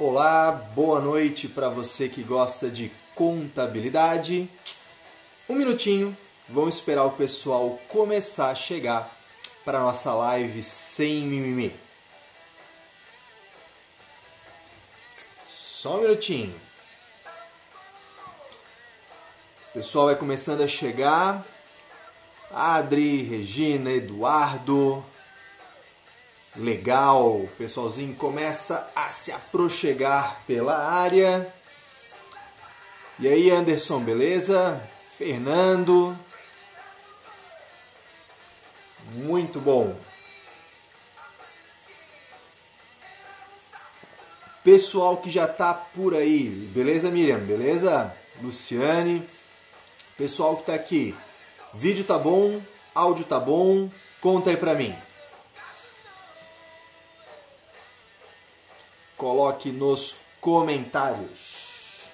Olá, boa noite para você que gosta de contabilidade. Um minutinho, vamos esperar o pessoal começar a chegar para nossa live sem mimimi. Só um minutinho. O pessoal vai começando a chegar. Adri, Regina, Eduardo. Legal, o pessoalzinho começa a se aproxegar pela área. E aí, Anderson, beleza? Fernando. Muito bom. Pessoal que já tá por aí, beleza, Miriam? Beleza? Luciane. Pessoal que tá aqui. Vídeo tá bom? Áudio tá bom? Conta aí pra mim. Coloque nos comentários.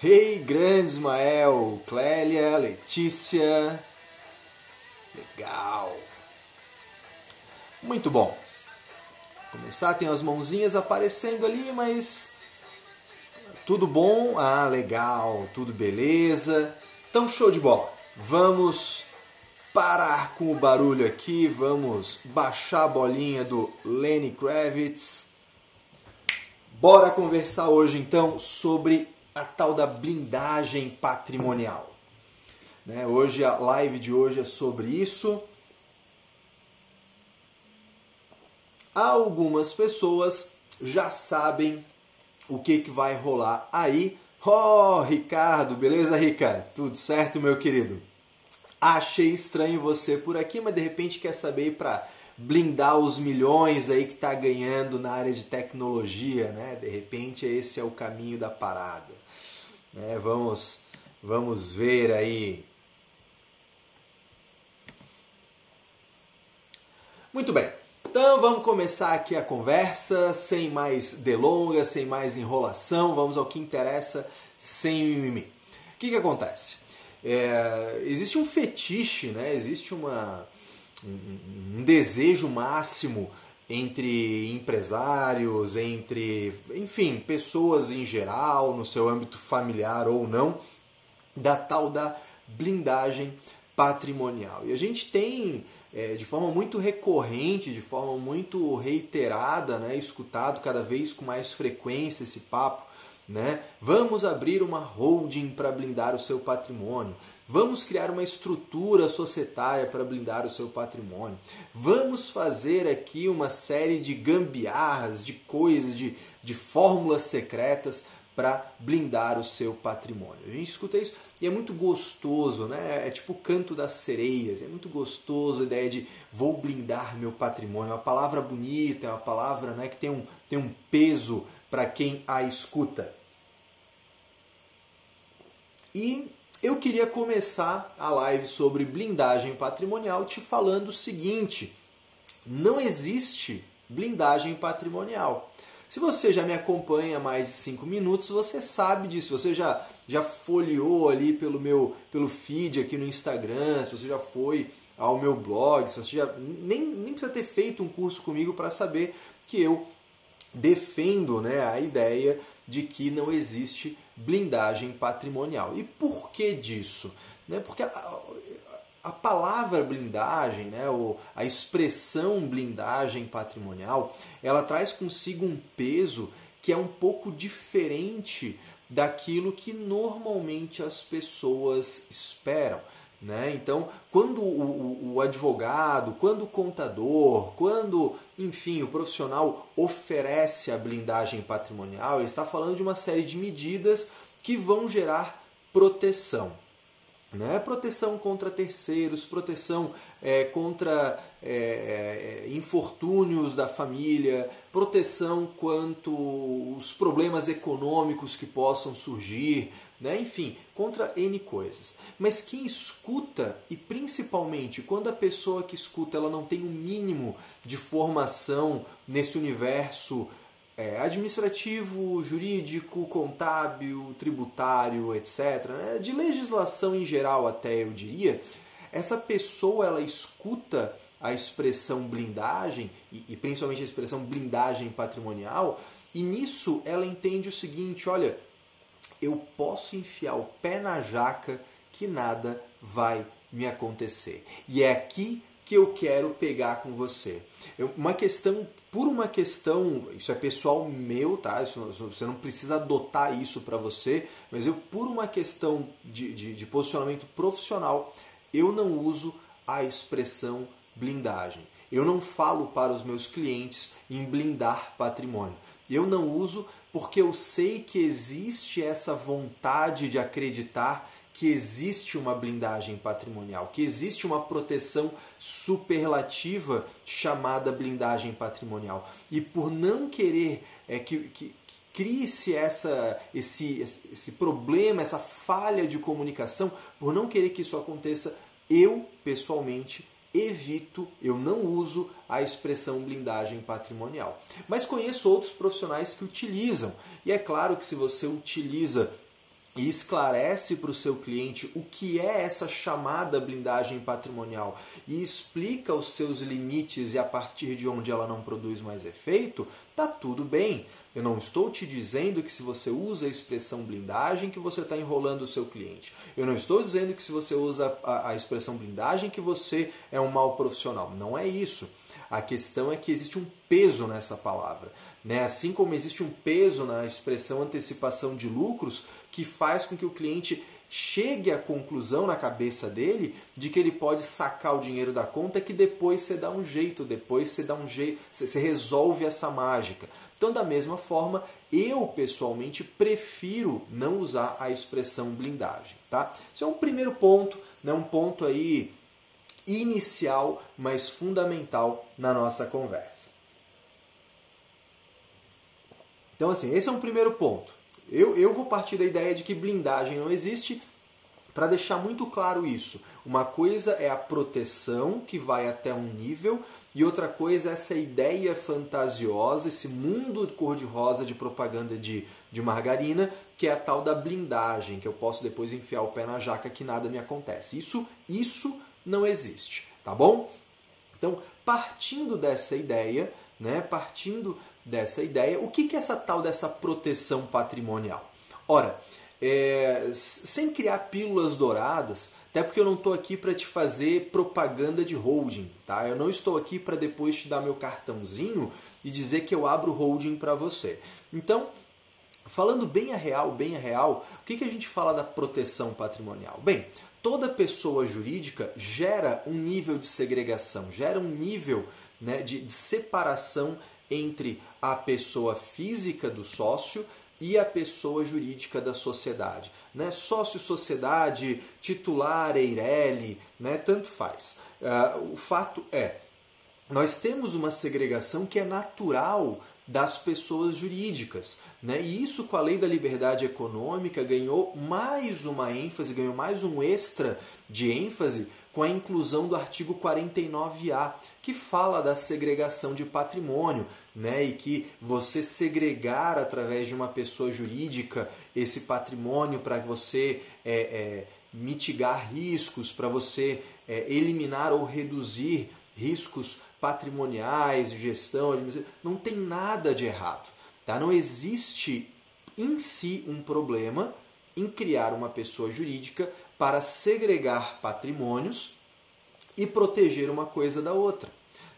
Rei hey, grande Ismael, Clélia, Letícia. Legal. Muito bom. Começar, tem as mãozinhas aparecendo ali, mas tudo bom? Ah, legal, tudo beleza. Então, show de bola. Vamos parar com o barulho aqui, vamos baixar a bolinha do Lenny Kravitz. Bora conversar hoje então sobre a tal da blindagem patrimonial. Né? Hoje a live de hoje é sobre isso. Algumas pessoas já sabem o que, que vai rolar aí. Oh, Ricardo, beleza, Ricardo? Tudo certo, meu querido? Achei estranho você por aqui, mas de repente quer saber para blindar os milhões aí que está ganhando na área de tecnologia, né? De repente esse é o caminho da parada. Né? Vamos, vamos ver aí. Muito bem. Então vamos começar aqui a conversa, sem mais delongas, sem mais enrolação, vamos ao que interessa, sem mimimi. O que, que acontece? É, existe um fetiche, né? existe uma, um, um desejo máximo entre empresários, entre, enfim, pessoas em geral, no seu âmbito familiar ou não, da tal da blindagem patrimonial. E a gente tem, é, de forma muito recorrente, de forma muito reiterada, né, escutado cada vez com mais frequência esse papo né? Vamos abrir uma holding para blindar o seu patrimônio. Vamos criar uma estrutura societária para blindar o seu patrimônio. Vamos fazer aqui uma série de gambiarras, de coisas, de, de fórmulas secretas para blindar o seu patrimônio. A gente escuta isso e é muito gostoso, né? É tipo o canto das sereias. É muito gostoso a ideia de vou blindar meu patrimônio. É uma palavra bonita, é uma palavra né, que tem um, tem um peso para quem a escuta. E eu queria começar a live sobre blindagem patrimonial te falando o seguinte: não existe blindagem patrimonial. Se você já me acompanha mais de 5 minutos, você sabe disso. Você já, já folheou ali pelo meu pelo feed aqui no Instagram, se você já foi ao meu blog, se você já nem, nem precisa ter feito um curso comigo para saber que eu defendo né, a ideia de que não existe blindagem patrimonial. E por que disso? Né? Porque a, palavra blindagem, né, a expressão blindagem patrimonial, ela traz consigo um peso que é um pouco diferente daquilo que normalmente as pessoas esperam. Né? Então, quando o, o, advogado, quando o contador, quando, enfim, o profissional oferece a blindagem patrimonial, ele está falando de uma série de medidas que vão gerar proteção. Né? Proteção contra terceiros, proteção é, contra é, é infortúnios da família, proteção quanto os problemas econômicos que possam surgir, né? enfim, contra N coisas. Mas quem escuta, e principalmente quando a pessoa que escuta ela não tem o um mínimo de formação nesse universo é, administrativo, jurídico, contábil, tributário, etc., né? de legislação em geral até eu diria, essa pessoa ela escuta a expressão blindagem, e, e principalmente a expressão blindagem patrimonial, e nisso ela entende o seguinte: olha, eu posso enfiar o pé na jaca que nada vai me acontecer. E é aqui que eu quero pegar com você. Eu, uma questão, por uma questão, isso é pessoal meu, tá? Isso, você não precisa adotar isso para você, mas eu, por uma questão de, de, de posicionamento profissional, eu não uso a expressão blindagem. Eu não falo para os meus clientes em blindar patrimônio. Eu não uso porque eu sei que existe essa vontade de acreditar que existe uma blindagem patrimonial, que existe uma proteção superlativa chamada blindagem patrimonial. E por não querer é, que, que crie-se esse, esse problema, essa falha de comunicação, por não querer que isso aconteça, eu, pessoalmente, evito, eu não uso a expressão blindagem patrimonial. Mas conheço outros profissionais que utilizam. E é claro que se você utiliza e esclarece para o seu cliente o que é essa chamada blindagem patrimonial e explica os seus limites e a partir de onde ela não produz mais efeito, tá tudo bem. Eu não estou te dizendo que se você usa a expressão blindagem que você está enrolando o seu cliente. Eu não estou dizendo que se você usa a, a expressão blindagem que você é um mau profissional. Não é isso. A questão é que existe um peso nessa palavra. Né? Assim como existe um peso na expressão antecipação de lucros, que faz com que o cliente chegue à conclusão na cabeça dele de que ele pode sacar o dinheiro da conta que depois você dá um jeito, depois você dá um jeito, você resolve essa mágica. Então, da mesma forma, eu pessoalmente prefiro não usar a expressão blindagem, tá? Isso é um primeiro ponto, né? um ponto aí inicial, mas fundamental na nossa conversa. Então, assim, esse é um primeiro ponto. Eu, eu vou partir da ideia de que blindagem não existe para deixar muito claro isso. Uma coisa é a proteção que vai até um nível, e outra coisa é essa ideia fantasiosa, esse mundo cor-de-rosa de propaganda de, de margarina, que é a tal da blindagem, que eu posso depois enfiar o pé na jaca que nada me acontece. Isso, isso não existe, tá bom? Então, partindo dessa ideia, né, partindo dessa ideia, o que, que é essa tal dessa proteção patrimonial? Ora, é, sem criar pílulas douradas, até porque eu não estou aqui para te fazer propaganda de holding, tá? Eu não estou aqui para depois te dar meu cartãozinho e dizer que eu abro holding para você. Então, falando bem a real, bem a real, o que, que a gente fala da proteção patrimonial? Bem, toda pessoa jurídica gera um nível de segregação, gera um nível né, de, de separação entre a pessoa física do sócio e a pessoa jurídica da sociedade. Né? Sócio-sociedade, titular, Eireli, né? tanto faz. Uh, o fato é, nós temos uma segregação que é natural das pessoas jurídicas. Né? E isso, com a lei da liberdade econômica, ganhou mais uma ênfase, ganhou mais um extra de ênfase com a inclusão do artigo 49A, que fala da segregação de patrimônio né, e que você segregar através de uma pessoa jurídica esse patrimônio para você é, é, mitigar riscos, para você é, eliminar ou reduzir riscos patrimoniais, gestão, não tem nada de errado. Tá? Não existe em si um problema em criar uma pessoa jurídica para segregar patrimônios e proteger uma coisa da outra.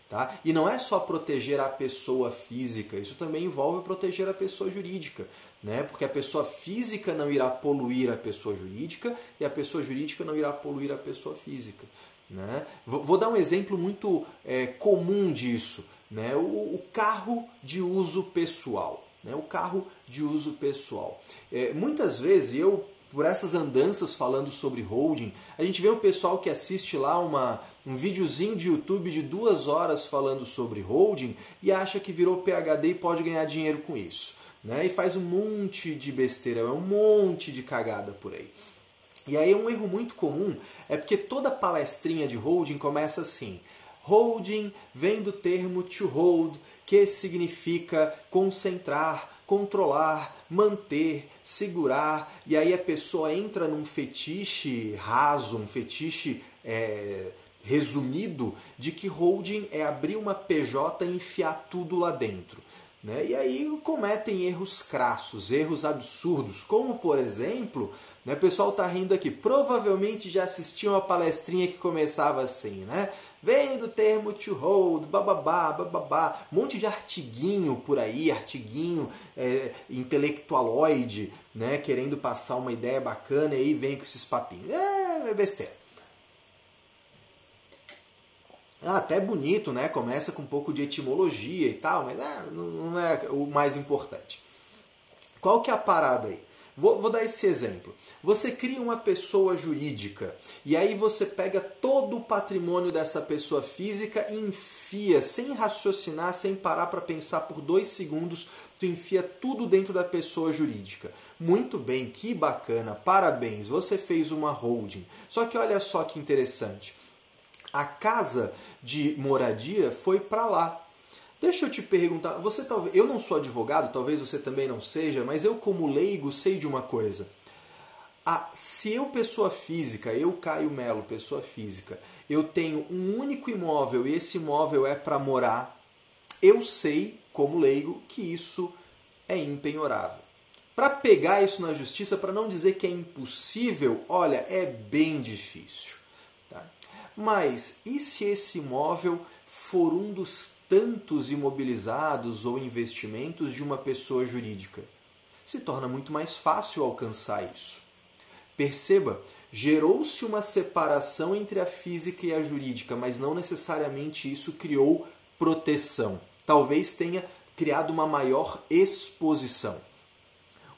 Tá? E não é só proteger a pessoa física, isso também envolve proteger a pessoa jurídica. Né? Porque a pessoa física não irá poluir a pessoa jurídica e a pessoa jurídica não irá poluir a pessoa física. Né? Vou dar um exemplo muito é, comum disso. Né? O, o, carro de uso pessoal. Né? O carro de uso pessoal. É, muitas vezes eu por essas andanças falando sobre holding, a gente vê o pessoal que assiste lá uma, um videozinho de YouTube de duas horas falando sobre holding e acha que virou PHD e pode ganhar dinheiro com isso. Né? E faz um monte de besteira, é um monte de cagada por aí. E aí um erro muito comum é porque toda palestrinha de holding começa assim. Holding vem do termo to hold, que significa concentrar, controlar, manter, segurar, e aí a pessoa entra num fetiche raso, um fetiche é, resumido de que holding é abrir uma PJ e enfiar tudo lá dentro. Né? E aí cometem erros crassos, erros absurdos, como por exemplo, né, o pessoal está rindo aqui, provavelmente já assistiu uma palestrinha que começava assim, né? Vem do termo to hold, bababá, bababá, um monte de artiguinho por aí, artiguinho é, intelectualoide, né, querendo passar uma ideia bacana e aí vem com esses papinhos. É, é besteira. Ah, até bonito, né? Começa com um pouco de etimologia e tal, mas é, não é o mais importante. Qual que é a parada aí? Vou, vou, dar esse exemplo. Você cria uma pessoa jurídica e aí você pega todo o patrimônio dessa pessoa física e enfia, sem raciocinar, sem parar para pensar por dois segundos, tu enfia tudo dentro da pessoa jurídica. Muito bem, que bacana, parabéns, você fez uma holding. Só que olha só que interessante. A casa de moradia foi para lá. Deixa eu te perguntar, você talvez, eu não sou advogado, talvez você também não seja, mas eu como leigo sei de uma coisa. Ah, se eu pessoa física, eu Caio Melo, pessoa física, eu tenho um único imóvel e esse imóvel é para morar, eu sei como leigo que isso é impenhorável. Para pegar isso na justiça, para não dizer que é impossível, olha, é bem difícil. Mas e se esse imóvel for um dos tantos imobilizados ou investimentos de uma pessoa jurídica? Se torna muito mais fácil alcançar isso. Perceba, gerou-se uma separação entre a física e a jurídica, mas não necessariamente isso criou proteção. Talvez tenha criado uma maior exposição.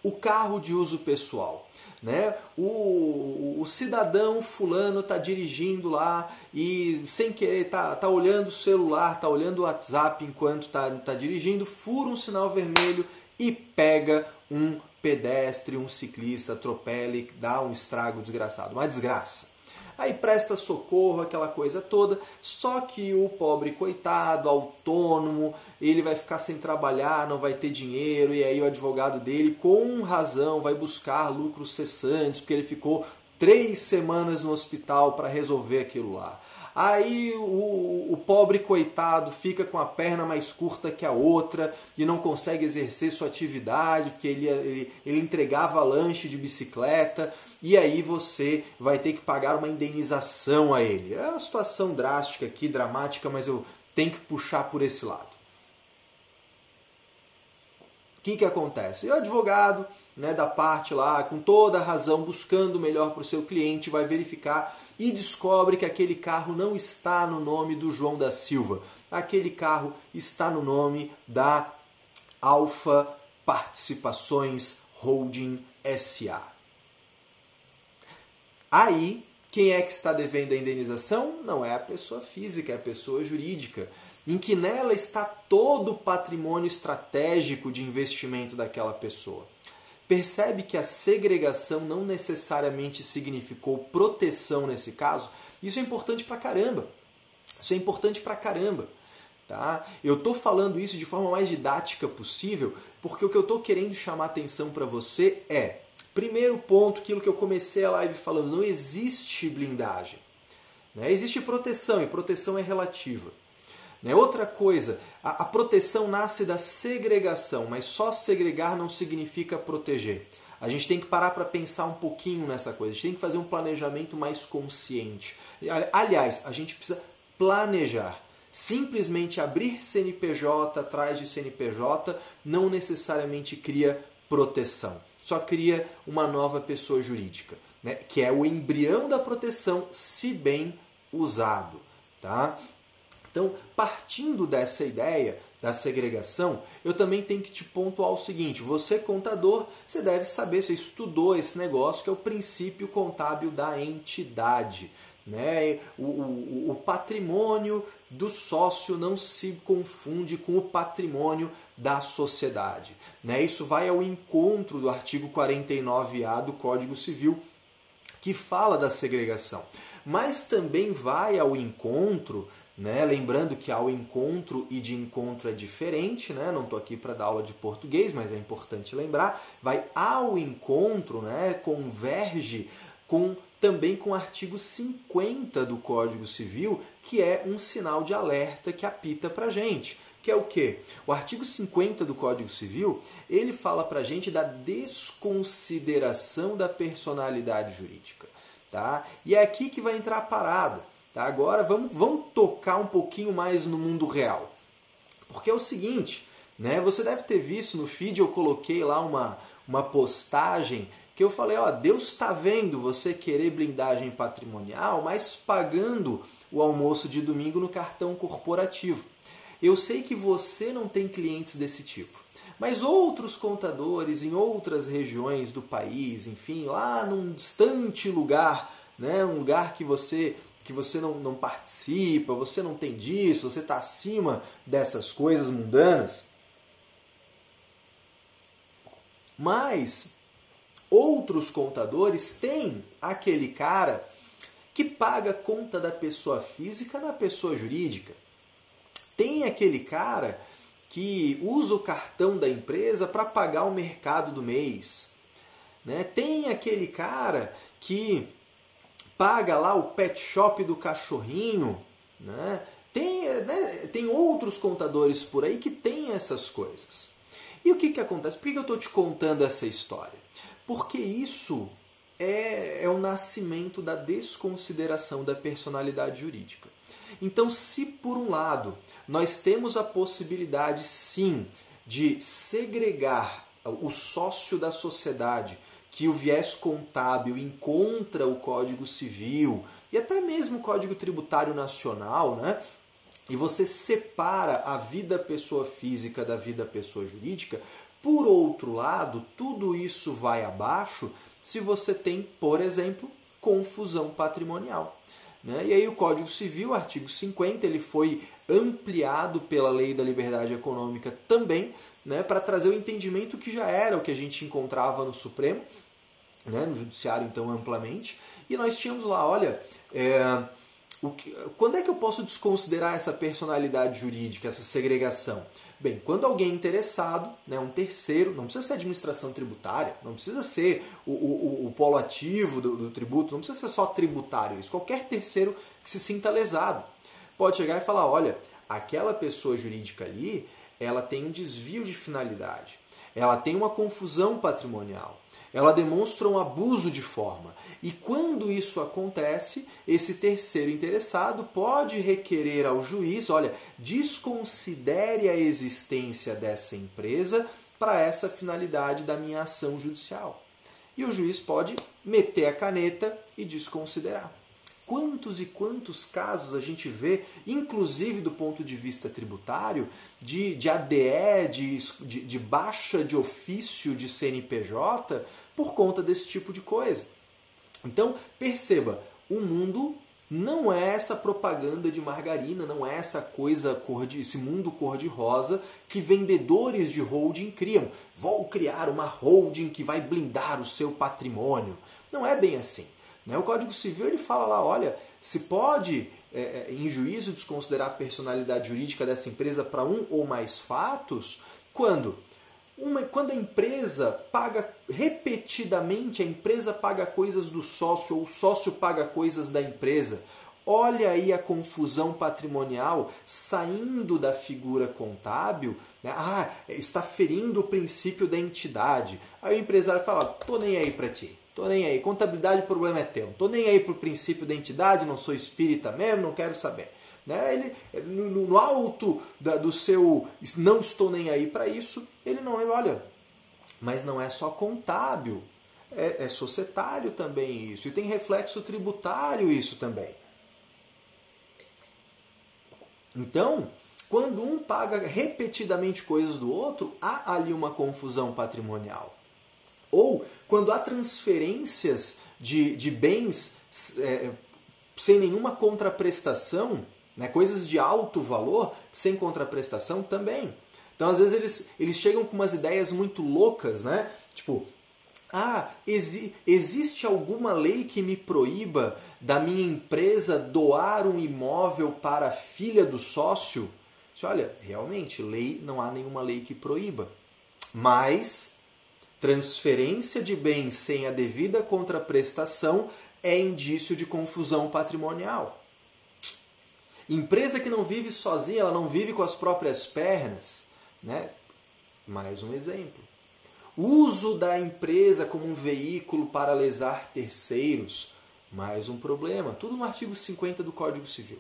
O carro de uso pessoal né? O, o cidadão fulano está dirigindo lá e sem querer tá, tá olhando o celular, tá olhando o WhatsApp enquanto está tá dirigindo, fura um sinal vermelho e pega um pedestre, um ciclista, atropela e dá um estrago desgraçado, uma desgraça. Aí presta socorro, aquela coisa toda, só que o pobre coitado, autônomo, ele vai ficar sem trabalhar, não vai ter dinheiro, e aí o advogado dele, com razão, vai buscar lucros cessantes, porque ele ficou três semanas no hospital para resolver aquilo lá. Aí o, o, pobre coitado fica com a perna mais curta que a outra e não consegue exercer sua atividade, porque ele, ele, ele entregava lanche de bicicleta, e aí você vai ter que pagar uma indenização a ele. É uma situação drástica aqui, dramática, mas eu tenho que puxar por esse lado que, que acontece? O advogado né, da parte lá, com toda a razão, buscando o melhor para o seu cliente, vai verificar e descobre que aquele carro não está no nome do João da Silva. Aquele carro está no nome da Alfa Participações Holding SA. Aí, quem é que está devendo a indenização? Não é a pessoa física, é a pessoa jurídica em que nela está todo o patrimônio estratégico de investimento daquela pessoa. Percebe que a segregação não necessariamente significou proteção nesse caso? Isso é importante pra caramba. Isso é importante pra caramba. Tá? Eu estou falando isso de forma mais didática possível, porque o que eu estou querendo chamar atenção para você é, primeiro ponto, aquilo que eu comecei a live falando, não existe blindagem. Né? Existe proteção, e proteção é relativa. Né? Outra coisa, a, a proteção nasce da segregação, mas só segregar não significa proteger. A gente tem que parar para pensar um pouquinho nessa coisa. A gente tem que fazer um planejamento mais consciente. Aliás, a gente precisa planejar. Simplesmente abrir CNPJ atrás de CNPJ não necessariamente cria proteção. Só cria uma nova pessoa jurídica, né? que é o embrião da proteção, se bem usado. Tá? Então, partindo dessa ideia da segregação, eu também tenho que te pontuar o seguinte: você, contador, você deve saber, você estudou esse negócio que é o princípio contábil da entidade. Né? O, o, o patrimônio do sócio não se confunde com o patrimônio da sociedade. Né? Isso vai ao encontro do artigo 49A do Código Civil, que fala da segregação. Mas também vai ao encontro né? Lembrando que ao encontro e de encontro é diferente, né? não estou aqui para dar aula de português, mas é importante lembrar. Vai ao encontro, né? converge com também com o artigo 50 do Código Civil, que é um sinal de alerta que apita para gente. Que é o quê? O artigo 50 do Código Civil, ele fala para gente da desconsideração da personalidade jurídica. Tá? E é aqui que vai entrar a parada. Tá? Agora vamos, vamos tocar um pouquinho mais no mundo real. Porque é o seguinte, né? você deve ter visto no feed, eu coloquei lá uma, uma postagem que eu falei, ó, Deus está vendo você querer blindagem patrimonial, mas pagando o almoço de domingo no cartão corporativo. Eu sei que você não tem clientes desse tipo, mas outros contadores em outras regiões do país, enfim, lá num distante lugar, né, um lugar que você que você não, não participa, você não tem disso, você está acima dessas coisas mundanas. Mas outros contadores têm aquele cara que paga conta da pessoa física na pessoa jurídica. Tem aquele cara que usa o cartão da empresa para pagar o mercado do mês. Né? Tem aquele cara que paga lá o pet shop do cachorrinho. Né? Tem, né? tem outros contadores por aí que têm essas coisas. E o que, que acontece? Por que eu estou te contando essa história? Porque isso é, é o nascimento da desconsideração da personalidade jurídica. Então, se por um lado nós temos a possibilidade sim de segregar o sócio da sociedade, que o viés contábil encontra o Código Civil e até mesmo o Código Tributário Nacional, né? e você separa a vida pessoa física da vida pessoa jurídica, por outro lado, tudo isso vai abaixo se você tem, por exemplo, confusão patrimonial. Né? E aí o Código Civil, artigo 50, ele foi ampliado pela Lei da Liberdade Econômica também, né, para trazer o entendimento que já era o que a gente encontrava no Supremo, né, no Judiciário então amplamente, e nós tínhamos lá, olha, é, que, quando é que eu posso desconsiderar essa personalidade jurídica, essa segregação? Bem, quando alguém interessado, né, um terceiro, não precisa ser administração tributária, não precisa ser o, o, o polo ativo do, do, tributo, não precisa ser só tributário, isso, qualquer terceiro que se sinta lesado pode chegar e falar, olha, aquela pessoa jurídica ali, ela tem um desvio de finalidade, ela tem uma confusão patrimonial, ela demonstra um abuso de forma. E quando isso acontece, esse terceiro interessado pode requerer ao juiz: olha, desconsidere a existência dessa empresa para essa finalidade da minha ação judicial. E o juiz pode meter a caneta e desconsiderar. Quantos e quantos casos a gente vê, inclusive do ponto de vista tributário, de, de ADE, de, de, de baixa de ofício de CNPJ, por conta desse tipo de coisa. Então, perceba, o mundo não é essa propaganda de margarina, não é essa coisa cor de, esse mundo cor de rosa que vendedores de holding criam. Vou criar uma holding que vai blindar o seu patrimônio. Não é bem assim. Né? O Código Civil ele fala lá, olha, se pode é, é em juízo desconsiderar a personalidade jurídica dessa empresa para um ou mais fatos, quando uma, quando a empresa paga repetidamente, a empresa paga coisas do sócio ou o sócio paga coisas da empresa. Olha aí a confusão patrimonial saindo da figura contábil. Né? Ah, está ferindo o princípio da entidade. Aí o empresário fala: tô nem aí para ti. Tô nem aí. Contabilidade, o problema é teu. Tô nem aí pro princípio da entidade, não sou espírita mesmo, não quero saber. Né? Ele, no, no alto da, do seu não estou nem aí para isso, ele não lembra, olha, mas não é só contábil, é, é societário também isso, e tem reflexo tributário isso também. Então, quando um paga repetidamente coisas do outro, há ali uma confusão patrimonial. Ou quando há transferências de, de bens é, sem nenhuma contraprestação, né? Coisas de alto valor, sem contraprestação também. Então, às vezes, eles, eles chegam com umas ideias muito loucas, né? Tipo, ah, exi existe alguma lei que me proíba da minha empresa doar um imóvel para a filha do sócio? Olha, realmente, lei não há nenhuma lei que proíba. Mas transferência de bens sem a devida contraprestação é indício de confusão patrimonial. Empresa que não vive sozinha, ela não vive com as próprias pernas, né? Mais um exemplo. Uso da empresa como um veículo para lesar terceiros, mais um problema. Tudo no artigo 50 do Código Civil.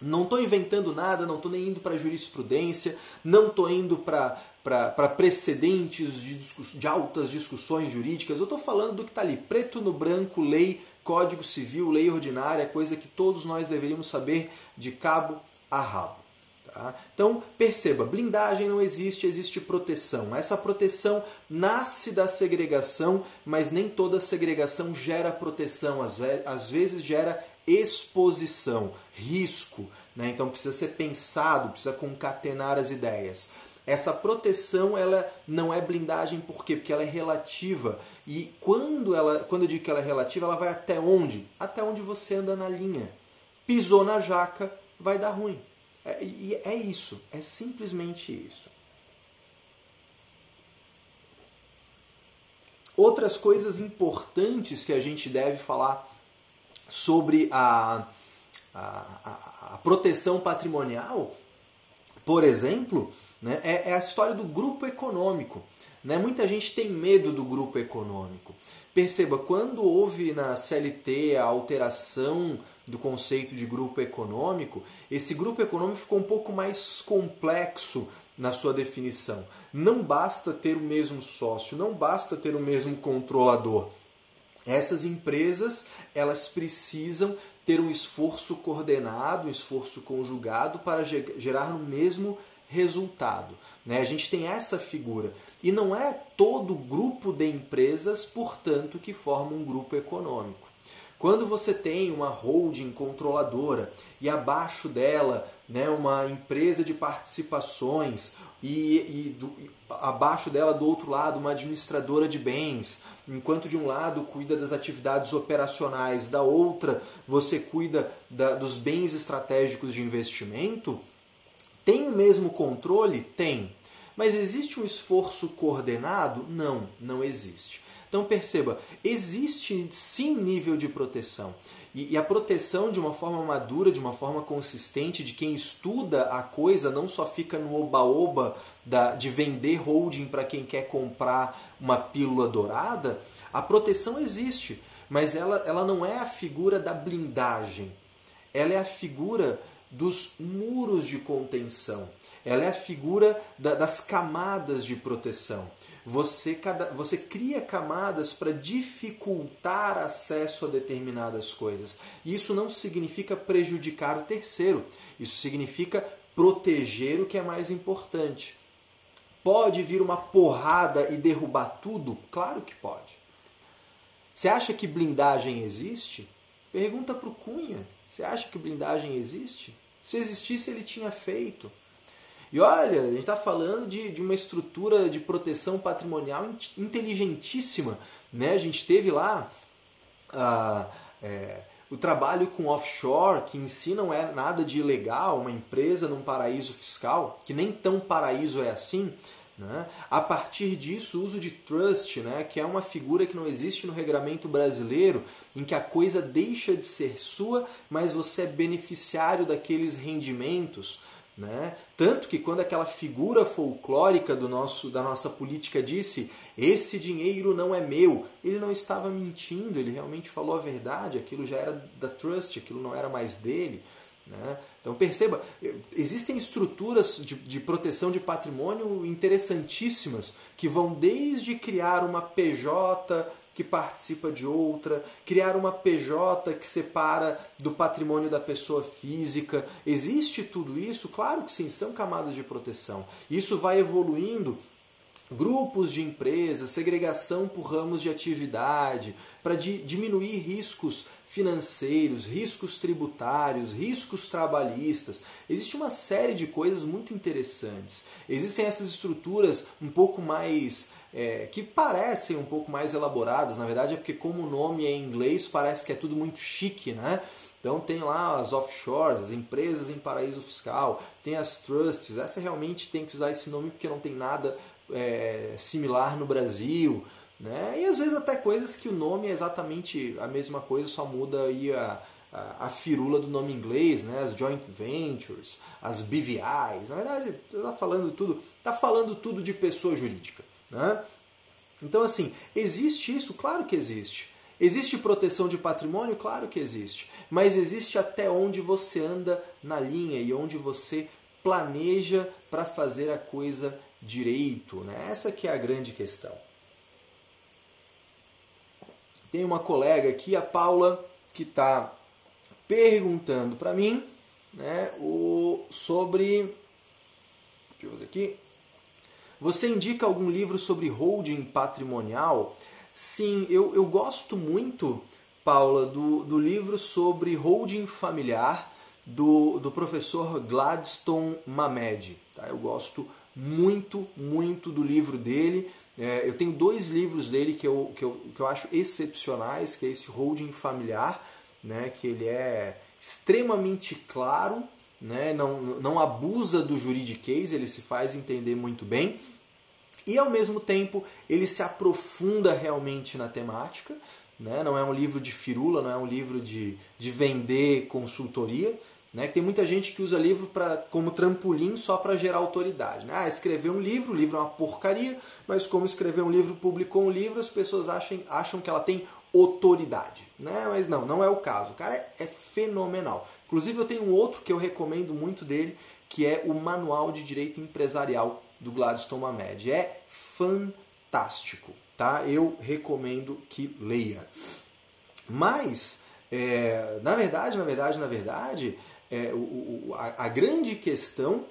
Não estou inventando nada, não estou nem indo para jurisprudência, não estou indo para precedentes de, de altas discussões jurídicas. Eu estou falando do que está ali, preto no branco, lei, Código Civil, lei ordinária, coisa que todos nós deveríamos saber de cabo a rabo. Tá? Então, perceba, blindagem não existe, existe proteção. Essa proteção nasce da segregação, mas nem toda segregação gera proteção, às vezes gera exposição, risco. Né? Então, precisa ser pensado, precisa concatenar as ideias. Essa proteção ela não é blindagem por quê? Porque ela é relativa. E quando, ela, quando eu digo que ela é relativa, ela vai até onde? Até onde você anda na linha. Pisou na jaca, vai dar ruim. É, e é isso, é simplesmente isso. Outras coisas importantes que a gente deve falar sobre a, a, a, a proteção patrimonial, por exemplo, né, é, é, a história do grupo econômico. Né? Muita gente tem medo do grupo econômico. Perceba, quando houve na CLT a alteração do conceito de grupo econômico, esse grupo econômico ficou um pouco mais complexo na sua definição. Não basta ter o mesmo sócio, não basta ter o mesmo controlador. Essas empresas, elas precisam ter um esforço coordenado, um esforço conjugado para gerar o mesmo resultado. Né? A gente tem essa figura. E não é todo grupo de empresas, portanto, que forma um grupo econômico. Quando você tem uma holding controladora e abaixo dela né, uma empresa de participações e, e do, abaixo dela do outro lado uma administradora de bens, enquanto de um lado cuida das atividades operacionais, da outra você cuida da, dos bens estratégicos de investimento, tem o mesmo controle? Tem. Mas existe um esforço coordenado? Não, não existe. Então perceba, existe sim nível de proteção. E, a proteção de uma forma madura, de uma forma consistente, de quem estuda a coisa, não só fica no oba-oba de vender holding para quem quer comprar uma pílula dourada, a proteção existe, mas ela, ela não é a figura da blindagem. Ela é a figura dos muros de contenção. Ela é a figura da, das camadas de proteção você, cada, você cria camadas para dificultar acesso a determinadas coisas. Isso não significa prejudicar o terceiro, isso significa proteger o que é mais importante. Pode vir uma porrada e derrubar tudo? Claro que pode. Você acha que blindagem existe? Pergunta para o Cunha. Você acha que blindagem existe? Se existisse, ele tinha feito. E olha, a gente está falando de, de uma estrutura de proteção patrimonial inteligentíssima. Né? A gente teve lá ah, é, o trabalho com offshore, que em si não é nada de ilegal, uma empresa num paraíso fiscal, que nem tão paraíso é assim. Né? A partir disso, o uso de trust, né? que é uma figura que não existe no regramento brasileiro, em que a coisa deixa de ser sua, mas você é beneficiário daqueles rendimentos. Né? Tanto que quando aquela figura folclórica do nosso, da nossa política disse esse dinheiro não é meu, ele não estava mentindo, ele realmente falou a verdade, aquilo já era da trust, aquilo não era mais dele. Né? Então perceba, existem estruturas de, de proteção de patrimônio interessantíssimas que vão desde criar uma PJ que participa de outra, criar uma PJ que separa do patrimônio da pessoa física. Existe tudo isso? Claro que sim, são camadas de proteção. Isso vai evoluindo grupos de empresas, segregação por ramos de atividade, para diminuir riscos financeiros, riscos tributários, riscos trabalhistas. Existe uma série de coisas muito interessantes. Existem essas estruturas um pouco mais é, que parecem um pouco mais elaboradas, na verdade é porque como o nome é em inglês parece que é tudo muito chique, né? Então tem lá as offshores, as empresas em paraíso fiscal, tem as trusts, essa realmente tem que usar esse nome porque não tem nada é, similar no Brasil. Né? E às vezes até coisas que o nome é exatamente a mesma coisa, só muda aí a, a, a firula do nome inglês, né? as joint ventures, as BVIs. Na verdade, está falando tudo, tá falando tudo de pessoa jurídica. Né? Então, assim, existe isso? Claro que existe. Existe proteção de patrimônio? Claro que existe. Mas existe até onde você anda na linha e onde você planeja para fazer a coisa direito. Né? Essa que é a grande questão. Tem uma colega aqui, a Paula, que está perguntando para mim né, o, sobre. Deixa eu ver aqui. Você indica algum livro sobre holding patrimonial? Sim, eu, eu gosto muito, Paula, do, do livro sobre holding familiar do, do professor Gladstone Mamed. Tá? Eu gosto muito, muito do livro dele. É, eu tenho dois livros dele que eu, que, eu, que eu acho excepcionais, que é esse Holding Familiar, né, que ele é extremamente claro, né, não, não abusa do juridiquês, ele se faz entender muito bem, e ao mesmo tempo ele se aprofunda realmente na temática, né, não é um livro de firula, não é um livro de, de vender consultoria, né? Tem muita gente que usa livro pra, como trampolim só para gerar autoridade. Né? Ah, escreveu um livro, o livro é uma porcaria, mas como escreveu um livro, publicou um livro, as pessoas acham, acham que ela tem autoridade. Né? Mas não, não é o caso. O cara é, é fenomenal. Inclusive eu tenho um outro que eu recomendo muito dele, que é o Manual de Direito Empresarial do Gladstone Mamed. É fantástico, tá? Eu recomendo que leia. Mas, é, na verdade, na verdade, na verdade, é, o, o, a, a grande questão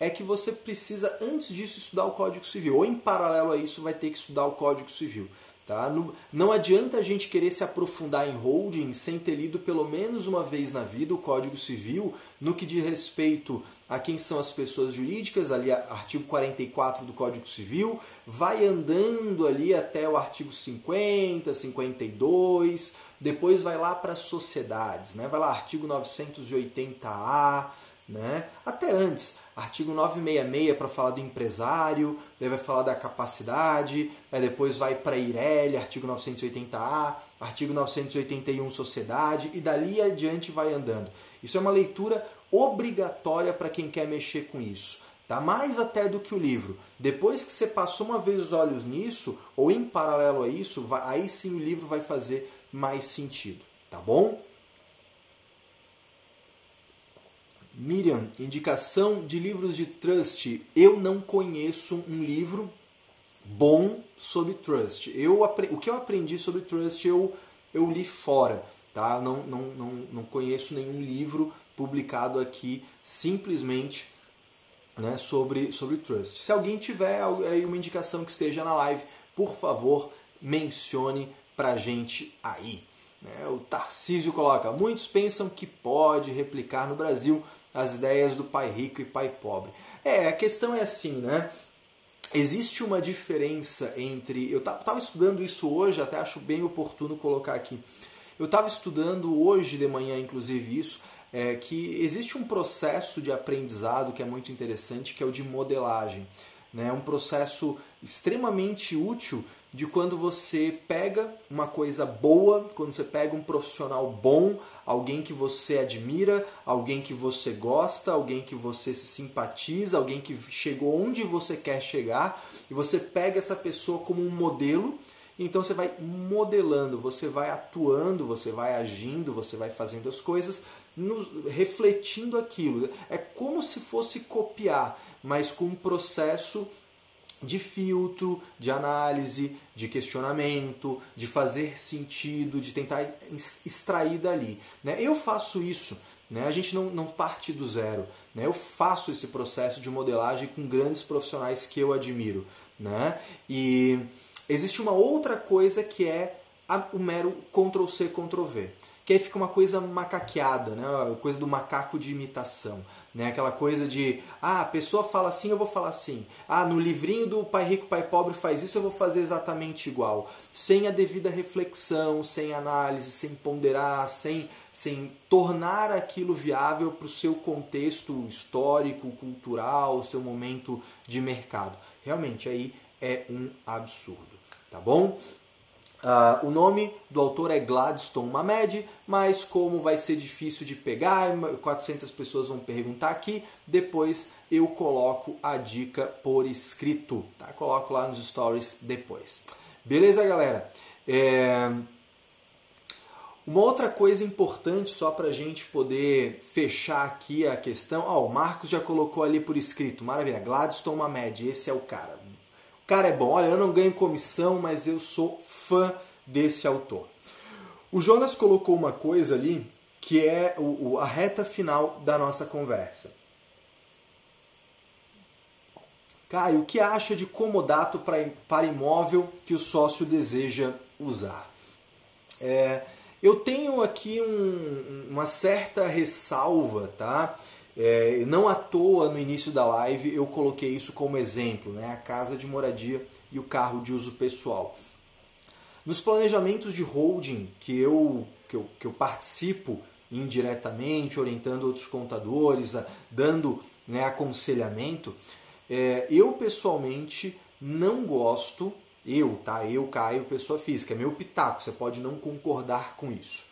é que você precisa, antes disso, estudar o Código Civil. Ou em paralelo a isso, vai ter que estudar o Código Civil. Tá? Não, não adianta a gente querer se aprofundar em holding sem ter lido pelo menos uma vez na vida o Código Civil no que diz respeito a quem são as pessoas jurídicas, ali artigo 44 do Código Civil, vai andando ali até o artigo 50, 52, depois vai lá para sociedades, né? vai lá artigo 980A, né? até antes, artigo 966 para falar do empresário, daí vai falar da capacidade, depois vai para a IRELI, artigo 980A, artigo 981 sociedade, e dali adiante vai andando. Isso é uma leitura obrigatória para quem quer mexer com isso. Tá? Mais até do que o livro. Depois que você passou uma vez os olhos nisso, ou em paralelo a isso, vai, aí sim o livro vai fazer mais sentido, tá bom? Miriam, indicação de livros de trust. Eu não conheço um livro bom sobre trust. Eu, o que eu aprendi sobre trust eu, eu li fora. Tá? Não, não, não, não conheço nenhum livro publicado aqui simplesmente né, sobre, sobre trust. Se alguém tiver aí uma indicação que esteja na live, por favor, mencione pra gente aí. Né? O Tarcísio coloca: muitos pensam que pode replicar no Brasil as ideias do pai rico e pai pobre. É, a questão é assim, né? Existe uma diferença entre. Eu estava estudando isso hoje, até acho bem oportuno colocar aqui. Eu estava estudando hoje de manhã, inclusive, isso, é, que existe um processo de aprendizado que é muito interessante, que é o de modelagem. Né? Um processo extremamente útil de quando você pega uma coisa boa, quando você pega um profissional bom, alguém que você admira, alguém que você gosta, alguém que você se simpatiza, alguém que chegou onde você quer chegar, e você pega essa pessoa como um modelo, então você vai modelando, você vai atuando, você vai agindo, você vai fazendo as coisas, refletindo aquilo. É como se fosse copiar, mas com um processo de filtro, de análise, de questionamento, de fazer sentido, de tentar extrair dali. Né? Eu faço isso, né? a gente não, não parte do zero. Né? Eu faço esse processo de modelagem com grandes profissionais que eu admiro. Né? E existe uma outra coisa que é a, o mero Ctrl-C, Ctrl-V. Que aí fica uma coisa macaqueada, né? a coisa do macaco de imitação. Né? Aquela coisa de, ah, a pessoa fala assim, eu vou falar assim. Ah, no livrinho do Pai Rico, Pai Pobre faz isso, eu vou fazer exatamente igual. Sem a devida reflexão, sem análise, sem ponderar, sem, sem tornar aquilo viável para o seu contexto histórico, cultural, seu momento de mercado. Realmente, aí é um absurdo. tá bom? Uh, o nome do autor é Gladstone Mamed, mas como vai ser difícil de pegar, 400 pessoas vão perguntar aqui, depois eu coloco a dica por escrito, tá? Coloco lá nos stories depois. Beleza, galera? É... Uma outra coisa importante, só para a gente poder fechar aqui a questão, ó, o Marcos já colocou ali por escrito, maravilha, Gladstone Mamed, esse é o cara. O cara é bom, olha, eu não ganho comissão, mas eu sou fã desse autor. O Jonas colocou uma coisa ali que é o, o, a reta final da nossa conversa. Caio, o que acha de comodato pra, para imóvel que o sócio deseja usar? É, eu tenho aqui um, uma certa ressalva, tá? É, não à toa no início da live eu coloquei isso como exemplo, né? A casa de moradia e o carro de uso pessoal. Nos planejamentos de holding que eu, que eu, que eu participo indiretamente, orientando outros contadores, dando né, aconselhamento, é, eu pessoalmente não gosto, eu, tá? Eu, Caio, pessoa física, é meu pitaco, você pode não concordar com isso.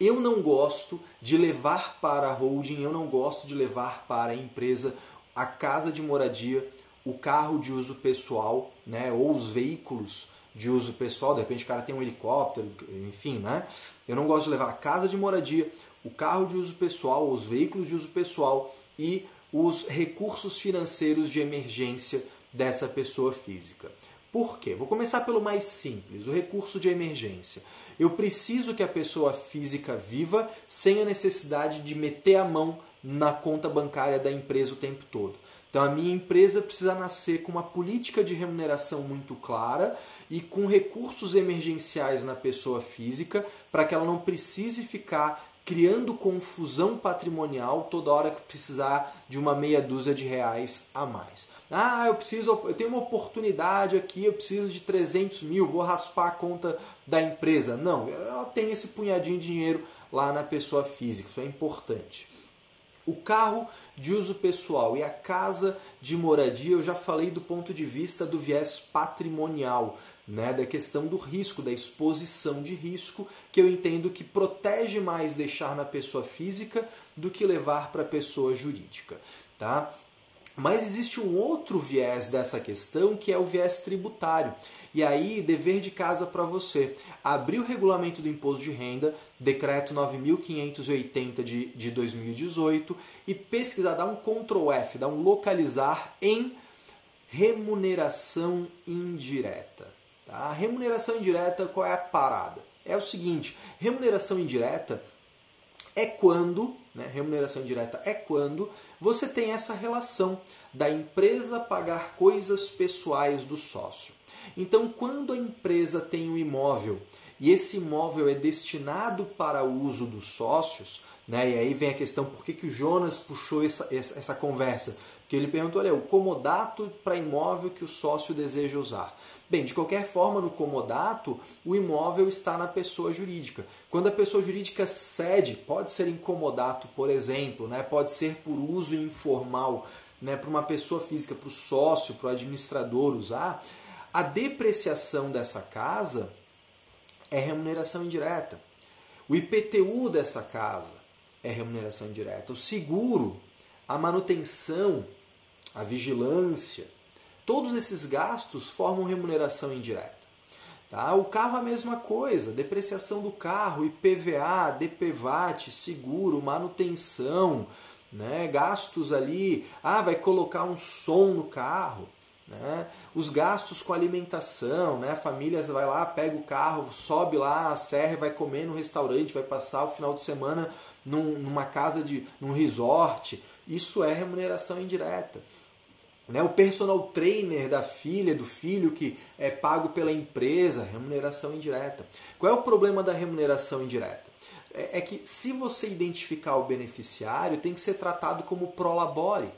Eu não gosto de levar para a holding, eu não gosto de levar para a empresa a casa de moradia, o carro de uso pessoal, né, ou os veículos de uso pessoal, de repente o cara tem um helicóptero, enfim, né? Eu não gosto de levar a casa de moradia, o carro de uso pessoal, os veículos de uso pessoal e os recursos financeiros de emergência dessa pessoa física. Por quê? Vou começar pelo mais simples, o recurso de emergência. Eu preciso que a pessoa física viva sem a necessidade de meter a mão na conta bancária da empresa o tempo todo. Então a minha empresa precisa nascer com uma política de remuneração muito clara e com recursos emergenciais na pessoa física para que ela não precise ficar criando confusão patrimonial toda hora que precisar de uma meia dúzia de reais a mais. Ah, eu preciso, eu tenho uma oportunidade aqui, eu preciso de 300 mil, vou raspar a conta da empresa. Não, ela tem esse punhadinho de dinheiro lá na pessoa física, isso é importante. O carro de uso pessoal e a casa de moradia, eu já falei do ponto de vista do viés patrimonial né, da questão do risco, da exposição de risco, que eu entendo que protege mais deixar na pessoa física do que levar para a pessoa jurídica. Tá? Mas existe um outro viés dessa questão que é o viés tributário. E aí, dever de casa para você. Abrir o regulamento do imposto de renda, decreto 9.580 de, de 2018, e pesquisar, dar um Ctrl F, dar um localizar em remuneração indireta. Tá? A remuneração indireta, qual é a parada? É o seguinte, remuneração indireta é quando, né, remuneração indireta é quando você tem essa relação da empresa pagar coisas pessoais do sócio. Então, quando a empresa tem um imóvel e esse imóvel é destinado para o uso dos sócios, né, e aí vem a questão por que, que o Jonas puxou essa, essa, essa conversa? Porque ele perguntou, olha, o comodato para imóvel que o sócio deseja usar. Bem, de qualquer forma, no comodato, o imóvel está na pessoa jurídica. Quando a pessoa jurídica cede, pode ser incomodato, por exemplo, né? pode ser por uso informal, né? para uma pessoa física, para o sócio, para o administrador usar, a depreciação dessa casa é remuneração indireta. O IPTU dessa casa é remuneração indireta. O seguro, a manutenção, a vigilância, Todos esses gastos formam remuneração indireta. Tá? O carro a mesma coisa, depreciação do carro, IPVA, DPVAT, seguro, manutenção, né? gastos ali, ah, vai colocar um som no carro, né? os gastos com alimentação, né? a família vai lá, pega o carro, sobe lá a serra, vai comer no restaurante, vai passar o final de semana num, numa casa de num resort, isso é remuneração indireta. Né? O personal trainer da filha, do filho que é pago pela empresa, remuneração indireta. Qual é o problema da remuneração indireta? É, é que se você identificar o beneficiário, tem que ser tratado como prolabore.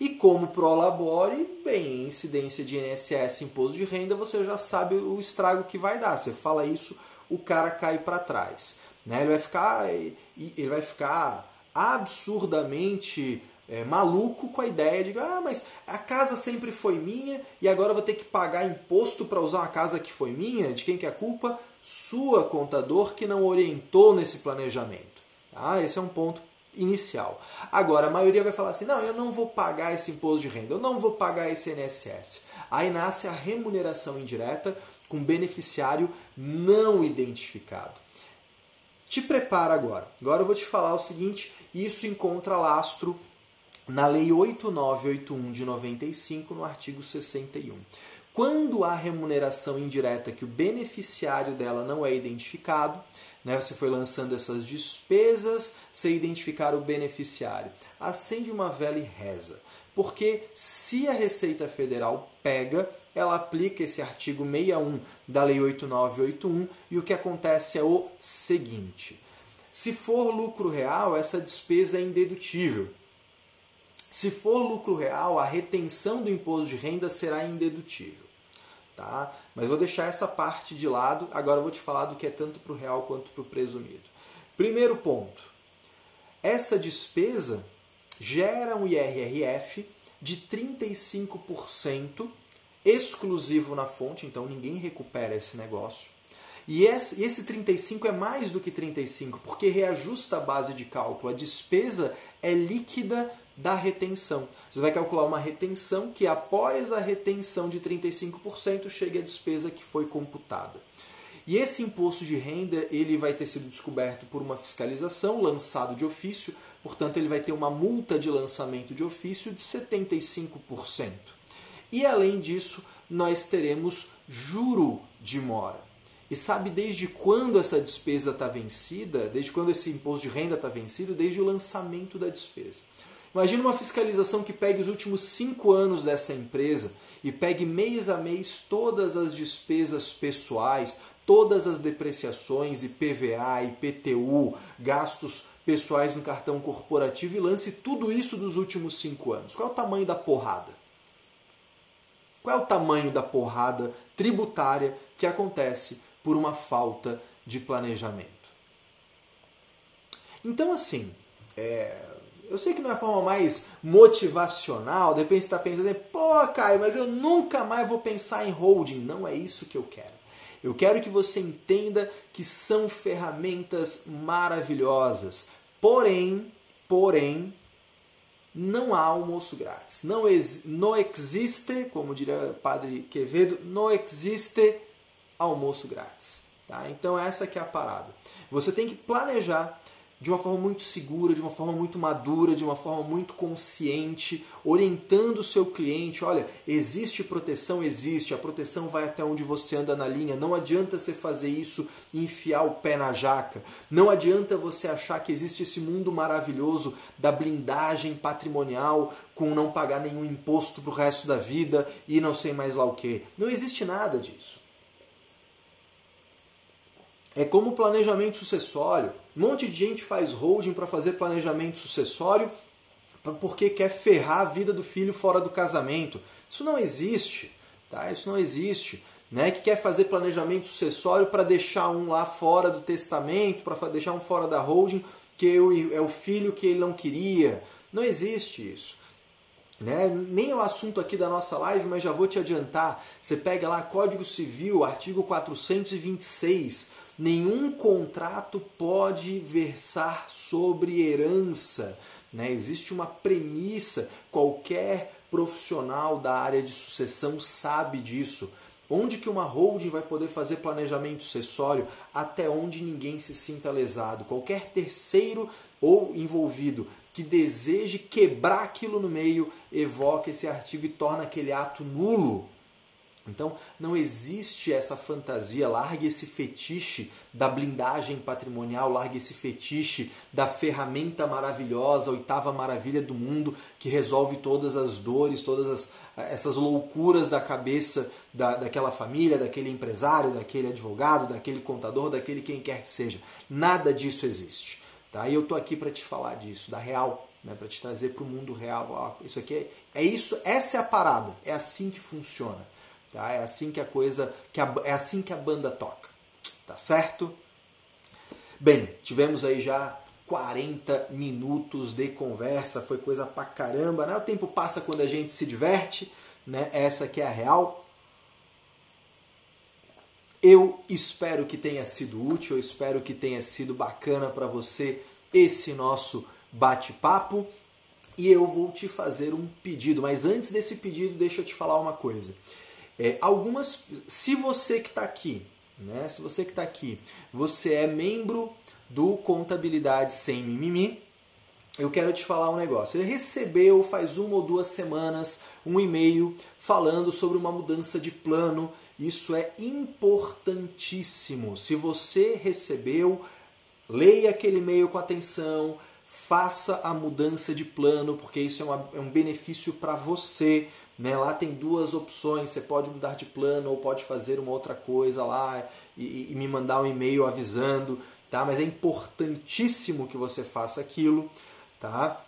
E como prolabore, bem, incidência de INSS, imposto de renda, você já sabe o estrago que vai dar. Você fala isso, o cara cai para trás. Né? Ele vai ficar, ele vai ficar absurdamente é, maluco com a ideia de ah, mas a casa sempre foi minha e agora eu vou ter que pagar imposto para usar uma casa que foi minha. De quem que é a culpa? Sua contador que não orientou nesse planejamento. Tá? Esse é um ponto inicial. Agora, a maioria vai falar assim: não, eu não vou pagar esse imposto de renda, eu não vou pagar esse INSS. Aí nasce a remuneração indireta com beneficiário não identificado. Te prepara agora. Agora eu vou te falar o seguinte: isso encontra lastro na Lei 8981 de 95, no artigo 61. Quando há remuneração indireta que o beneficiário dela não é identificado, né, você foi lançando essas despesas sem identificar o beneficiário. Acende uma vela e reza. Porque se a Receita Federal pega, ela aplica esse artigo 61 da Lei 8981 e o que acontece é o seguinte: se for lucro real, essa despesa é indedutível. Se for lucro real, a retenção do imposto de renda será indedutível. Tá? Mas vou deixar essa parte de lado, agora vou te falar do que é tanto para o real quanto para o presumido. Primeiro ponto: essa despesa gera um IRRF de 35% exclusivo na fonte, então ninguém recupera esse negócio. E esse 35 é mais do que 35, porque reajusta a base de cálculo. A despesa é líquida da retenção. Você vai calcular uma retenção que após a retenção de 35% chegue a despesa que foi computada. E esse imposto de renda ele vai ter sido descoberto por uma fiscalização lançado de ofício, portanto ele vai ter uma multa de lançamento de ofício de 75%. E além disso, nós teremos juro de mora. E sabe desde quando essa despesa está vencida? Desde quando esse imposto de renda está vencido? Desde o lançamento da despesa. Imagina uma fiscalização que pegue os últimos cinco anos dessa empresa e pegue mês a mês todas as despesas pessoais, todas as depreciações, IPVA, IPTU, gastos pessoais no cartão corporativo e lance tudo isso dos últimos cinco anos. Qual é o tamanho da porrada? Qual é o tamanho da porrada tributária que acontece por uma falta de planejamento? Então, assim, é, eu sei que não é a forma mais motivacional, de repente você está pensando, pô, Caio, mas eu nunca mais vou pensar em holding. Não é isso que eu quero. Eu quero que você entenda que são ferramentas maravilhosas. Porém, porém, não há almoço grátis. Não, ex, não existe, como diria o padre Quevedo, não existe almoço grátis. Tá? Então essa que é a parada. Você tem que planejar de uma forma muito segura, de uma forma muito madura, de uma forma muito consciente, orientando o seu cliente. Olha, existe proteção? Existe. A proteção vai até onde você anda na linha. Não adianta você fazer isso e enfiar o pé na jaca. Não adianta você achar que existe esse mundo maravilhoso da blindagem patrimonial com não pagar nenhum imposto pro resto da vida e não sei mais lá o que. Não existe nada disso. É como planejamento sucessório. Um monte de gente faz holding para fazer planejamento sucessório porque quer ferrar a vida do filho fora do casamento. Isso não existe, tá? Isso não existe. Né? Que quer fazer planejamento sucessório para deixar um lá fora do testamento, para deixar um fora da holding, que é o filho que ele não queria. Não existe isso. Né? Nem é o assunto aqui da nossa live, mas já vou te adiantar. Você pega lá Código Civil, artigo 426 Nenhum contrato pode versar sobre herança. Né? Existe uma premissa, qualquer profissional da área de sucessão sabe disso. Onde que uma holding vai poder fazer planejamento sucessório até onde ninguém se sinta lesado? Qualquer terceiro ou envolvido que deseje quebrar aquilo no meio, evoca esse artigo e torna aquele ato nulo. Então, não existe essa fantasia, largue esse fetiche da blindagem patrimonial, largue esse fetiche da ferramenta maravilhosa, oitava maravilha do mundo, que resolve todas as dores, todas as, essas loucuras da cabeça da, daquela família, daquele empresário, daquele advogado, daquele contador, daquele quem quer que seja. Nada disso existe. Tá? E eu estou aqui para te falar disso, da real, né? para te trazer para o mundo real. Ó, isso aqui é, é isso, essa é a parada, é assim que funciona. Tá? É assim que a coisa, que a, é assim que a banda toca. Tá certo? Bem, tivemos aí já 40 minutos de conversa, foi coisa pra caramba, né? O tempo passa quando a gente se diverte, né? Essa que é a real. Eu espero que tenha sido útil, eu espero que tenha sido bacana para você esse nosso bate-papo e eu vou te fazer um pedido. Mas antes desse pedido, deixa eu te falar uma coisa. É, algumas, se você que está aqui, né? Se você que está aqui, você é membro do Contabilidade Sem Mimimi, eu quero te falar um negócio. Ele recebeu faz uma ou duas semanas um e-mail falando sobre uma mudança de plano. Isso é importantíssimo. Se você recebeu, leia aquele e-mail com atenção, faça a mudança de plano, porque isso é, uma, é um benefício para você. Né? Lá tem duas opções, você pode mudar de plano ou pode fazer uma outra coisa lá e, e me mandar um e-mail avisando tá? Mas é importantíssimo que você faça aquilo, tá?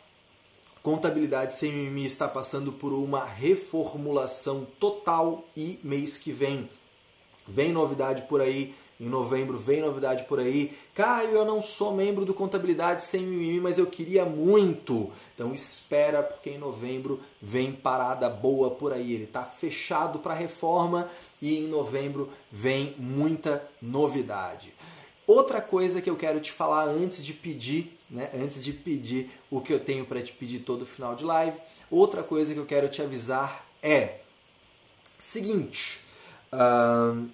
Contabilidade sem mimimi está passando por uma reformulação total e mês que vem vem novidade por aí. Em novembro vem novidade por aí. Caio, eu não sou membro do Contabilidade Sem Mimimi, mas eu queria muito. Então espera, porque em novembro vem parada boa por aí. Ele está fechado para reforma e em novembro vem muita novidade. Outra coisa que eu quero te falar antes de pedir, né, antes de pedir o que eu tenho para te pedir todo final de live, outra coisa que eu quero te avisar é seguinte. Uh,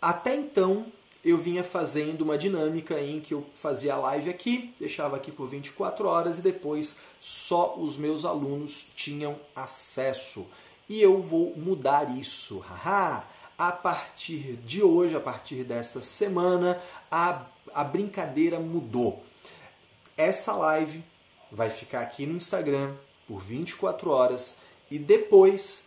até então eu vinha fazendo uma dinâmica em que eu fazia live aqui, deixava aqui por 24 horas e depois só os meus alunos tinham acesso. E eu vou mudar isso. Haha! a partir de hoje, a partir dessa semana, a, a brincadeira mudou. Essa live vai ficar aqui no Instagram por 24 horas e depois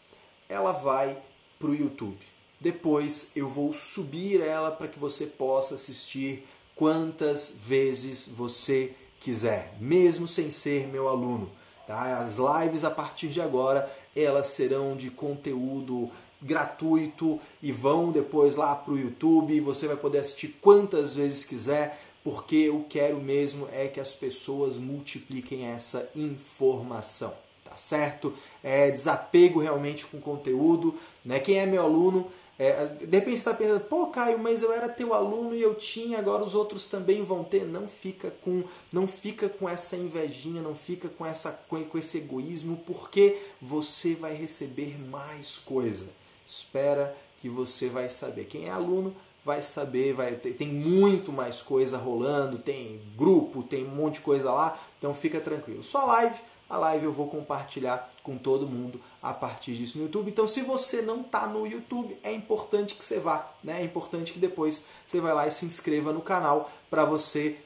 ela vai para o YouTube. Depois eu vou subir ela para que você possa assistir quantas vezes você quiser, mesmo sem ser meu aluno. Tá? As lives a partir de agora elas serão de conteúdo gratuito e vão depois lá para o YouTube. Você vai poder assistir quantas vezes quiser, porque eu quero mesmo é que as pessoas multipliquem essa informação, tá certo? É desapego realmente com conteúdo, né? Quem é meu aluno é, de repente está pensando, pô, Caio, mas eu era teu aluno e eu tinha, agora os outros também vão ter. Não fica com, não fica com essa invejinha, não fica com, essa, com esse egoísmo, porque você vai receber mais coisa espera que você vai saber. Quem é aluno vai saber, vai tem muito mais coisa rolando, tem grupo, tem um monte de coisa lá, então fica tranquilo. Só live, a live eu vou compartilhar com todo mundo a partir disso no YouTube. Então, se você não está no YouTube, é importante que você vá, né? É importante que depois você vá lá e se inscreva no canal para você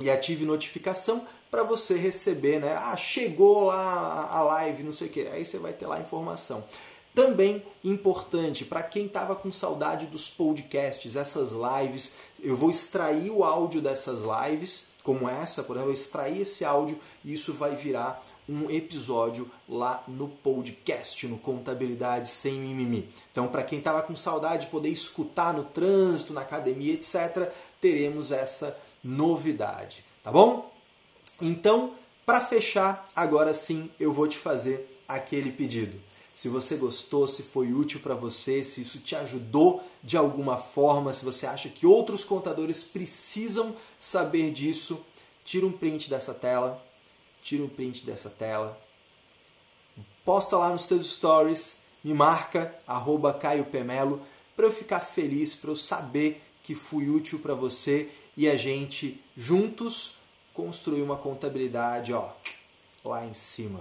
e ative notificação para você receber, né? Ah, chegou lá a live, não sei o que. Aí você vai ter lá a informação. Também importante para quem estava com saudade dos podcasts, essas lives, eu vou extrair o áudio dessas lives, como essa, por exemplo, eu extrair esse áudio e isso vai virar um episódio lá no podcast, no Contabilidade Sem Mimimi. Então, para quem estava com saudade de poder escutar no trânsito, na academia, etc., teremos essa novidade, tá bom? Então, para fechar, agora sim eu vou te fazer aquele pedido. Se você gostou, se foi útil para você, se isso te ajudou de alguma forma, se você acha que outros contadores precisam saber disso, tira um print dessa tela, tira um print dessa tela, posta lá nos teus stories, me marca arroba Caio Pemelo para eu ficar feliz, para eu saber que fui útil para você e a gente juntos construir uma contabilidade, ó, lá em cima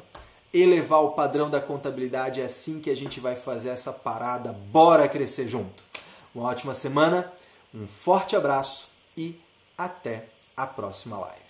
elevar o padrão da contabilidade. É assim que a gente vai fazer essa parada. Bora crescer junto. Uma ótima semana, um forte abraço e até a próxima live.